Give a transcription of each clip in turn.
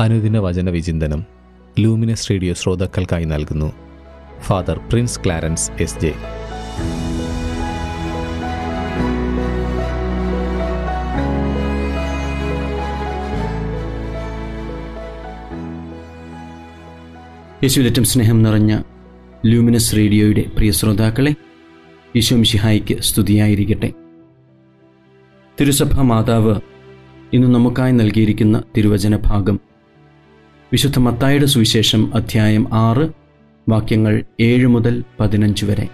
അനുദിന വചന വിചിന്തനം ലൂമിനസ് റേഡിയോ ശ്രോതാക്കൾക്കായി നൽകുന്നു. Father Prince Clarence S J. യേശുവിലേറ്റം സ്നേഹം നിറഞ്ഞ ലൂമിനസ് റേഡിയോയുടെ പ്രിയ ശ്രോതാക്കളെ യേശു ഷിഹായിക്ക് സ്തുതിയായിരിക്കട്ടെ. തിരുസഭ മാതാവ് ഇന്ന് നമുക്കായി നൽകിയിരിക്കുന്ന തിരുവചന ഭാഗം വിശുദ്ധ മത്തായുടെ സുവിശേഷം അധ്യായം ആറ് വാക്യങ്ങൾ ഏഴ് മുതൽ പതിനഞ്ച് വരെ.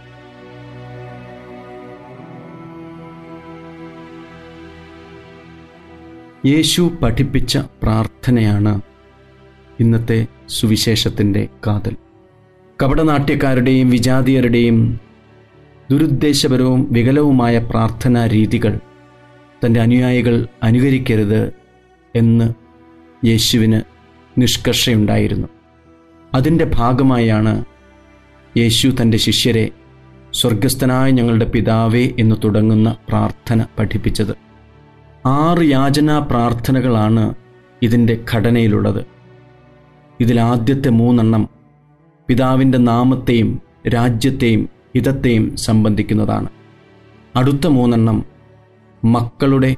യേശു പഠിപ്പിച്ച പ്രാർത്ഥനയാണ് ഇന്നത്തെ സുവിശേഷത്തിന്റെ കാതൽ. കപടനാട്യക്കാരുടെയും വിജാതീയരുടെയും ദുരുദ്ദേശപരവും വികലവുമായ പ്രാർത്ഥനാ രീതികൾ തന്റെ അനുയായികൾ അനുകരിക്കരുത് എന്ന് യേശുവിന് നിഷ്കർഷയുണ്ടായിരുന്നു. അതിന്റെ ഭാഗമായാണ് യേശു തന്റെ ശിഷ്യരെ സ്വർഗസ്ഥനായ ഞങ്ങളുടെ പിതാവേ എന്ന് തുടങ്ങുന്ന പ്രാർത്ഥന പഠിപ്പിച്ചത്. ആറ് യാചനാ പ്രാർത്ഥനകളാണ് ഇതിന്റെ ഘടനയിലുള്ളത്. ഇതിലാദ്യത്തെ മൂന്നെണ്ണം പിതാവിന്റെ നാമത്തെയും രാജ്യത്തെയും ഹിതത്തെയും സംബന്ധിക്കുന്നതാണ്. അടുത്ത മൂന്നെണ്ണം മക്കളുടെ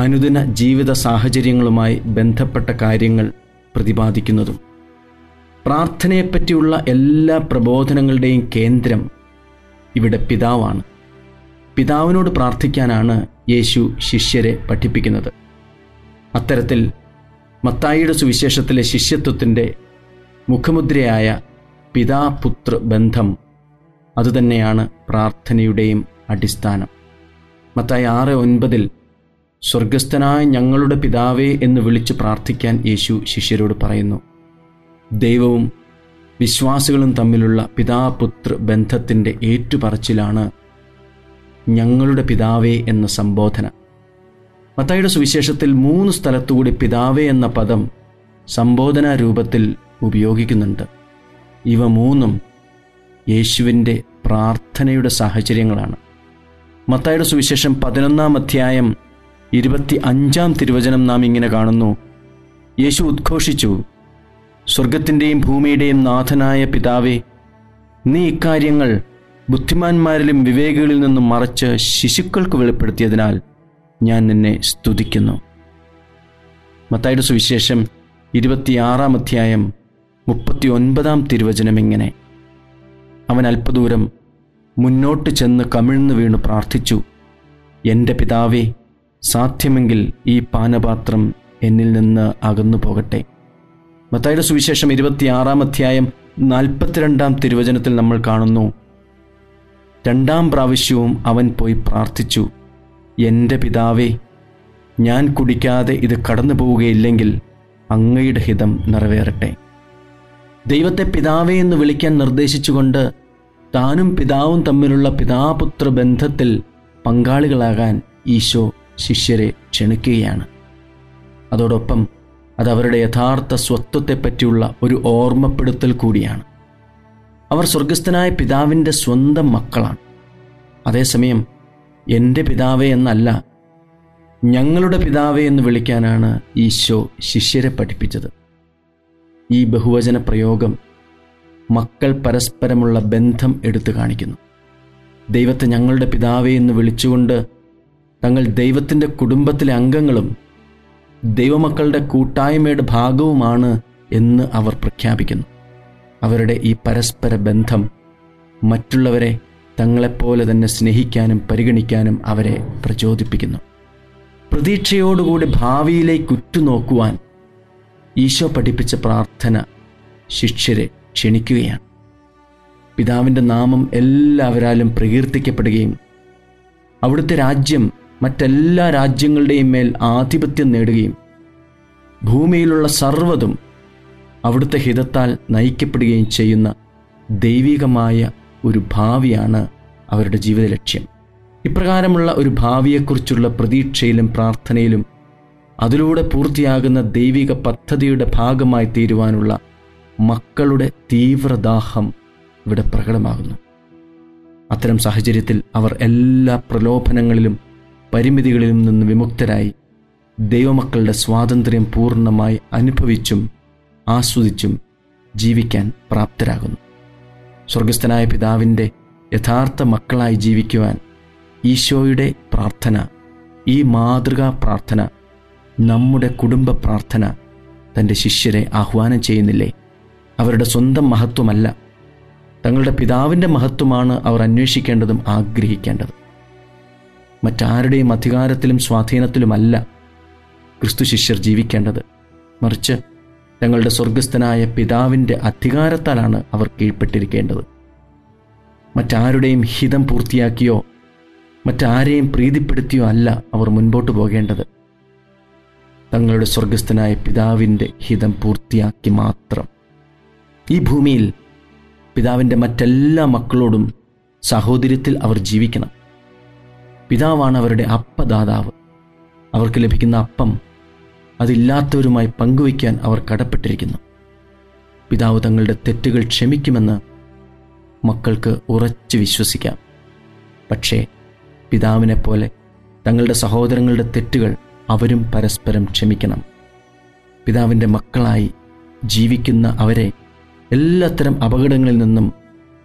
അനുദിന ജീവിത സാഹചര്യങ്ങളുമായി ബന്ധപ്പെട്ട കാര്യങ്ങൾ പ്രതിപാദിക്കുന്നതും. പ്രാർത്ഥനയെപ്പറ്റിയുള്ള എല്ലാ പ്രബോധനങ്ങളുടെയും കേന്ദ്രം ഇവിടെ പിതാവാണ്. പിതാവിനോട് പ്രാർത്ഥിക്കാനാണ് യേശു ശിഷ്യരെ പഠിപ്പിക്കുന്നത്. അത്തരത്തിൽ മത്തായിയുടെ സുവിശേഷത്തിലെ ശിഷ്യത്വത്തിന്റെ മുഖമുദ്രയായ പിതാപുത്ര ബന്ധം അതുതന്നെയാണ് പ്രാർത്ഥനയുടെയും അടിസ്ഥാനം. മത്തായി ആറ് ഒൻപതിൽ സ്വർഗസ്ഥനായ ഞങ്ങളുടെ പിതാവേ എന്ന് വിളിച്ച് പ്രാർത്ഥിക്കാൻ യേശു ശിഷ്യരോട് പറയുന്നു. ദൈവവും വിശ്വാസികളും തമ്മിലുള്ള പിതാപുത്ര ബന്ധത്തിന്റെ ഏറ്റുപറച്ചിലാണ് ഞങ്ങളുടെ പിതാവേ എന്ന സംബോധന. മത്തായിയുടെ സുവിശേഷത്തിൽ മൂന്ന് സ്ഥലത്തുകൂടി പിതാവേ എന്ന പദം സംബോധനാ രൂപത്തിൽ ഉപയോഗിക്കുന്നുണ്ട്. ഇവ മൂന്നും യേശുവിന്റെ പ്രാർത്ഥനയുടെ സാഹചര്യങ്ങളാണ്. മത്തായുടെ സുവിശേഷം പതിനൊന്നാം അധ്യായം ഇരുപത്തി അഞ്ചാം തിരുവചനം നാം ഇങ്ങനെ കാണുന്നു. യേശു ഉദ്ഘോഷിച്ചു സ്വർഗത്തിന്റെയും ഭൂമിയുടെയും നാഥനായ പിതാവേ നീ ഇക്കാര്യങ്ങൾ ബുദ്ധിമാന്മാരിലും വിവേകികളിൽ നിന്നും മറച്ച് ശിശുക്കൾക്ക് വെളിപ്പെടുത്തിയതിനാൽ ഞാൻ നിന്നെ സ്തുതിക്കുന്നു. മത്തായുടെ സുവിശേഷം ഇരുപത്തിയാറാം അധ്യായം മുപ്പത്തി ഒൻപതാം തിരുവചനം ഇങ്ങനെ. അവൻ അല്പദൂരം മുന്നോട്ട് ചെന്ന് കമിഴ്ന്നു വീണു പ്രാർത്ഥിച്ചു എന്റെ പിതാവേ സാധ്യമെങ്കിൽ ഈ പാനപാത്രം എന്നിൽ നിന്ന് അകന്നു പോകട്ടെ. മത്തായുടെ സുവിശേഷം ഇരുപത്തിയാറാം അധ്യായം നാൽപ്പത്തിരണ്ടാം തിരുവചനത്തിൽ നമ്മൾ കാണുന്നു രണ്ടാം പ്രാവശ്യവും അവൻ പോയി പ്രാർത്ഥിച്ചു എന്റെ പിതാവേ ഞാൻ കുടിക്കാതെ ഇത് കടന്നു പോവുകയില്ലെങ്കിൽ അങ്ങയുടെ ഹിതം നിറവേറട്ടെ. ദൈവത്തെ പിതാവേ എന്ന് വിളിക്കാൻ നിർദ്ദേശിച്ചുകൊണ്ട് താനും പിതാവും തമ്മിലുള്ള പിതാപുത്ര ബന്ധത്തിൽ പങ്കാളികളാകാൻ ഈശോ ശിഷ്യരെ ക്ഷണിക്കുകയാണ്. അതോടൊപ്പം അത് അവരുടെ യഥാർത്ഥ സ്വത്വത്തെപ്പറ്റിയുള്ള ഒരു ഓർമ്മപ്പെടുത്തൽ കൂടിയാണ്. അവർ സ്വർഗസ്ഥനായ പിതാവിന്റെ സ്വന്തം മക്കളാണ്. അതേസമയം എന്റെ പിതാവേ എന്നല്ല ഞങ്ങളുടെ പിതാവേ എന്ന് വിളിക്കാനാണ് ഈശോ ശിഷ്യരെ പഠിപ്പിച്ചത്. ഈ ബഹുവചന പ്രയോഗം മക്കൾ പരസ്പരമുള്ള ബന്ധം എടുത്തു കാണിക്കുന്നു. ദൈവത്തെ ഞങ്ങളുടെ പിതാവേ എന്ന് വിളിച്ചുകൊണ്ട് തങ്ങൾ ദൈവത്തിന്റെ കുടുംബത്തിലെ അംഗങ്ങളും ദൈവമക്കളുടെ കൂട്ടായ്മയുടെ ഭാഗവുമാണ് എന്ന് അവർ പ്രഖ്യാപിക്കുന്നു. അവരുടെ ഈ പരസ്പര ബന്ധം മറ്റുള്ളവരെ തങ്ങളെപ്പോലെ തന്നെ സ്നേഹിക്കാനും പരിഗണിക്കാനും അവരെ പ്രചോദിപ്പിക്കുന്നു. പ്രതീക്ഷയോടുകൂടി ഭാവിയിലേക്ക് ഉറ്റുനോക്കുവാൻ ഈശോ പഠിപ്പിച്ച പ്രാർത്ഥന ശിഷ്യരെ ക്ഷണിക്കുകയാണ്. പിതാവിന്റെ നാമം എല്ലാവരാലും പ്രകീർത്തിക്കപ്പെടുകയും അവിടുത്തെ രാജ്യം മറ്റെല്ലാ രാജ്യങ്ങളുടെയും മേൽ ആധിപത്യം നേടുകയും ഭൂമിയിലുള്ള സർവതും അവിടുത്തെ ഹിതത്താൽ നയിക്കപ്പെടുകയും ചെയ്യുന്ന ദൈവികമായ ഒരു ഭാവിയാണ് അവരുടെ ജീവിത ലക്ഷ്യം ഇപ്രകാരമുള്ള ഒരു ഭാവിയെക്കുറിച്ചുള്ള പ്രതീക്ഷയിലും പ്രാർത്ഥനയിലും അതിലൂടെ പൂർത്തിയാകുന്ന ദൈവിക പദ്ധതിയുടെ ഭാഗമായി തീരുവാനുള്ള മക്കളുടെ തീവ്രദാഹം ഇവിടെ പ്രകടമാകുന്നു. അത്തരം സാഹചര്യത്തിൽ അവർ എല്ലാ പ്രലോഭനങ്ങളിലും പരിമിതികളിലും നിന്ന് വിമുക്തരായി ദൈവമക്കളുടെ സ്വാതന്ത്ര്യം പൂർണമായി അനുഭവിച്ചും ആസ്വദിച്ചും ജീവിക്കാൻ പ്രാപ്തരാകുന്നു. സ്വർഗസ്ഥനായ പിതാവിന്റെ യഥാർത്ഥ മക്കളായി ജീവിക്കുവാൻ ഈശോയുടെ പ്രാർത്ഥന ഈ മാതൃകാ പ്രാർത്ഥന നമ്മുടെ കുടുംബ പ്രാർത്ഥന തന്റെ ശിഷ്യരെ ആഹ്വാനം ചെയ്യുന്നില്ലേ? അവരുടെ സ്വന്തം മഹത്വമല്ല. തങ്ങളുടെ പിതാവിന്റെ മഹത്വമാണ് അവർ അന്വേഷിക്കേണ്ടതും ആഗ്രഹിക്കേണ്ടതും. മറ്റാരുടെയും അധികാരത്തിലും സ്വാധീനത്തിലുമല്ല ക്രിസ്തു ശിഷ്യർ ജീവിക്കേണ്ടത്. മറിച്ച് തങ്ങളുടെ സ്വർഗസ്ഥനായ പിതാവിന്റെ അധികാരത്താലാണ് അവർ കീഴ്പ്പെട്ടിരിക്കേണ്ടത്. മറ്റാരുടെയും ഹിതം പൂർത്തിയാക്കിയോ മറ്റാരെയും പ്രീതിപ്പെടുത്തിയോ അല്ല അവർ മുൻപോട്ട് പോകേണ്ടത്. തങ്ങളുടെ സ്വർഗസ്ഥനായ പിതാവിന്റെ ഹിതം പൂർത്തിയാക്കി മാത്രം. ഈ ഭൂമിയിൽ പിതാവിന്റെ മറ്റെല്ലാ മക്കളോടും സഹോദര്യത്തിൽ അവർ ജീവിക്കണം. പിതാവാണ് അവരുടെ അപ്പദാതാവ്. അവർക്ക് ലഭിക്കുന്ന അപ്പം അതില്ലാത്തവരുമായി പങ്കുവയ്ക്കാൻ അവർ കടപ്പെട്ടിരിക്കുന്നു. പിതാവ് തങ്ങളുടെ തെറ്റുകൾ ക്ഷമിക്കുമെന്ന് മക്കൾക്ക് ഉറച്ചു വിശ്വസിക്കാം. പക്ഷേ പിതാവിനെ പോലെ തങ്ങളുടെ സഹോദരങ്ങളുടെ തെറ്റുകൾ അവരും പരസ്പരം ക്ഷമിക്കണം. പിതാവിന്റെ മക്കളായി ജീവിക്കുന്ന അവരെ എല്ലാത്തരം അപകടങ്ങളിൽ നിന്നും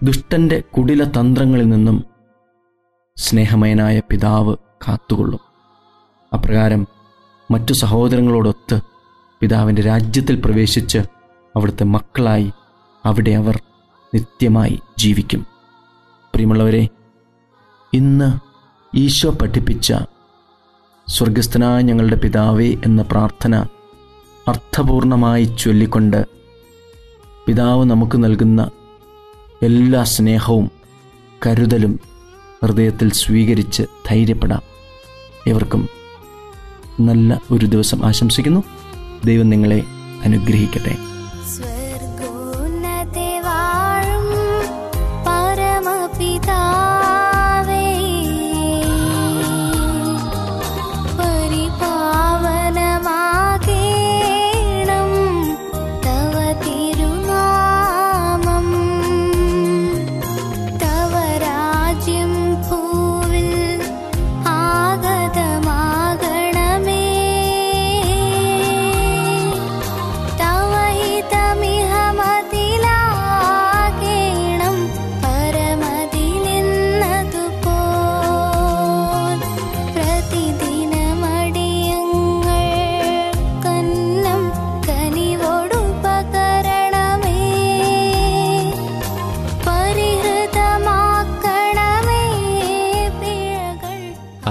ദുഷ്ടന്റെ കുടില തന്ത്രങ്ങളിൽ നിന്നും സ്നേഹമയനായ പിതാവ് കാത്തുകൊള്ളും. അപ്രകാരം മറ്റു സഹോദരങ്ങളോടൊത്ത് പിതാവിന്റെ രാജ്യത്തിൽ പ്രവേശിച്ച് അവിടുത്തെ മക്കളായി അവിടെ അവർ നിത്യമായി ജീവിക്കും. പ്രിയമുള്ളവരെ ഇന്ന് ഈശോ പഠിപ്പിച്ച സ്വർഗസ്ഥനായ ഞങ്ങളുടെ പിതാവേ എന്ന പ്രാർത്ഥന അർത്ഥപൂർണമായി ചൊല്ലിക്കൊണ്ട് പിതാവ് നമുക്ക് നൽകുന്ന എല്ലാ സ്നേഹവും കരുതലും ഹൃദയത്തിൽ സ്വീകരിച്ച് ധൈര്യപ്പെടാം. ഏവർക്കും നല്ല ഒരു ദിവസം ആശംസിക്കുന്നു. ദൈവം നിങ്ങളെ അനുഗ്രഹിക്കട്ടെ.